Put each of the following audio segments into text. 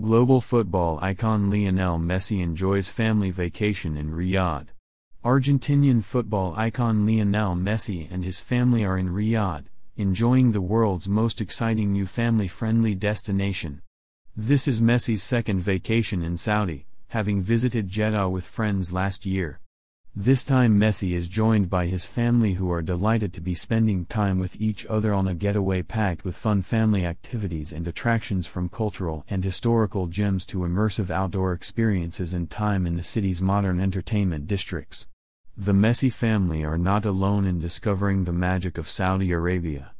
Global football icon Lionel Messi enjoys family vacation in Riyadh. Argentinian football icon Lionel Messi and his family are in Riyadh, enjoying the world's most exciting new family friendly destination. This is Messi's second vacation in Saudi, having visited Jeddah with friends last year. This time Messi is joined by his family who are delighted to be spending time with each other on a getaway packed with fun family activities and attractions from cultural and historical gems to immersive outdoor experiences and time in the city's modern entertainment districts. The Messi family are not alone in discovering the magic of Saudi Arabia.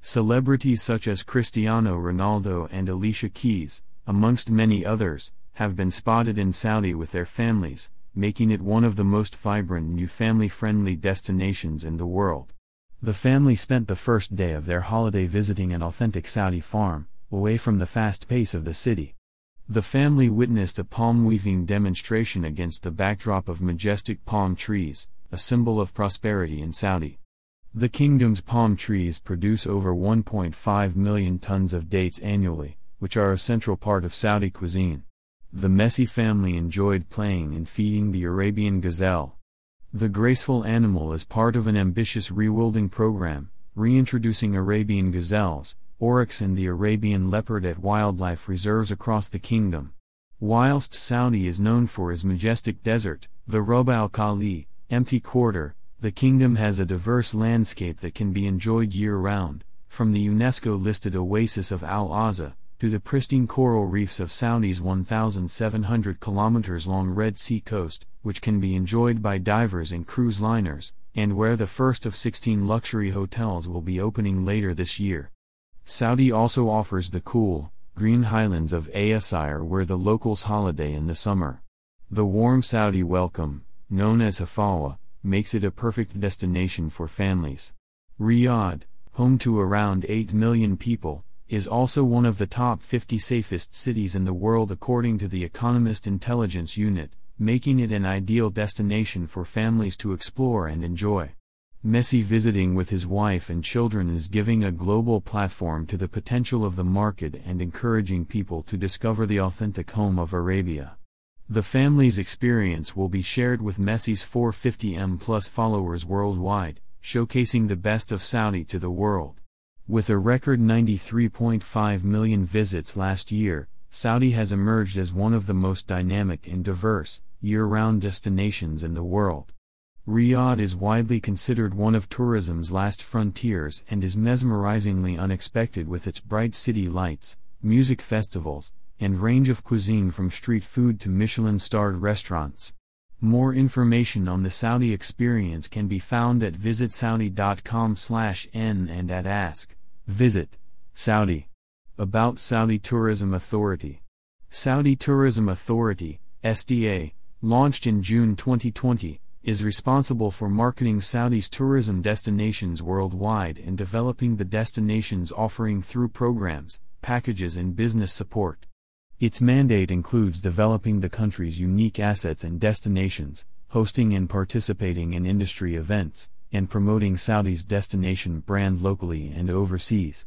Celebrities such as Cristiano Ronaldo and Alicia Keys, amongst many others, have been spotted in Saudi with their families, making it one of the most vibrant new family-friendly destinations in the world. The family spent the first day of their holiday visiting an authentic Saudi farm, away from the fast pace of the city. The family witnessed a palm weaving demonstration against the backdrop of majestic palm trees, a symbol of prosperity in Saudi. The kingdom's palm trees produce over 1.5 million tons of dates annually, which are a central part of Saudi cuisine. The Messi family enjoyed playing and feeding the Arabian gazelle. The graceful animal is part of an ambitious rewilding program, reintroducing Arabian gazelles, oryx and the Arabian leopard at wildlife reserves across the kingdom. Whilst Saudi is known for its majestic desert, the Rub al Khali, empty quarter, the kingdom has a diverse landscape that can be enjoyed year round, from the UNESCO listed oasis of Al Ahsa, to the pristine coral reefs of Saudi's 1,700 kilometers long Red Sea coast, which can be enjoyed by divers and cruise liners, and where the first of 16 luxury hotels will be opening later this year. Saudi also offers the cool, green highlands of Ayasir where the locals holiday in the summer. The warm Saudi welcome, known as Hafawa, makes it a perfect destination for families. Riyadh, home to around 8 million people, is also one of the top 50 safest cities in the world according to the Economist Intelligence Unit, making it an ideal destination for families to explore and enjoy. Messi visiting with his wife and children is giving a global platform to the potential of the market and encouraging people to discover the authentic home of Arabia. The family's experience will be shared with Messi's 450m plus followers worldwide, showcasing the best of Saudi to the world. With a record 93.5 million visits last year, Saudi has emerged as one of the most dynamic and diverse, year-round destinations in the world. Riyadh is widely considered one of tourism's last frontiers and is mesmerizingly unexpected with its bright city lights, music festivals, and range of cuisine from street food to Michelin-starred restaurants. More information on the Saudi experience can be found at visitsaudi.com/n and at ask Visit Saudi About Saudi Tourism Authority Saudi Tourism Authority STA launched in June 2020 is responsible for marketing Saudi's tourism destinations worldwide and developing the destinations offering through programs, packages and business support. Its mandate includes developing the country's unique assets and destinations, hosting and participating in industry events, and promoting Saudi's destination brand locally and overseas.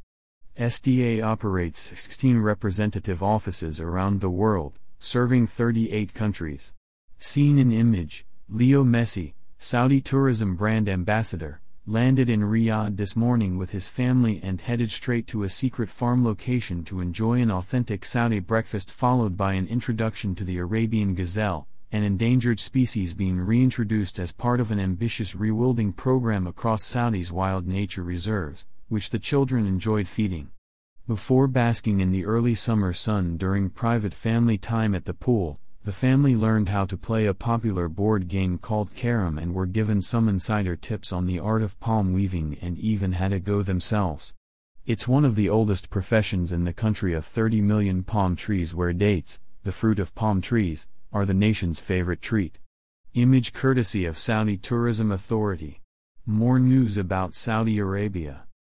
STA operates 16 representative offices around the world, serving 38 countries. Seen in image, Leo Messi, Saudi tourism brand ambassador, landed in Riyadh this morning with his family and headed straight to a secret farm location to enjoy an authentic Saudi breakfast followed by an introduction to the Arabian gazelle, an endangered species being reintroduced as part of an ambitious rewilding program across Saudi's wild nature reserves, which the children enjoyed feeding. Before basking in the early summer sun during private family time at the pool, the family learned how to play a popular board game called Carom and were given some insider tips on the art of palm weaving and even had a go themselves. It's one of the oldest professions in the country of 30 million palm trees where dates, the fruit of palm trees, are the nation's favorite treat. Image courtesy of Saudi Tourism Authority. More news about Saudi Arabia.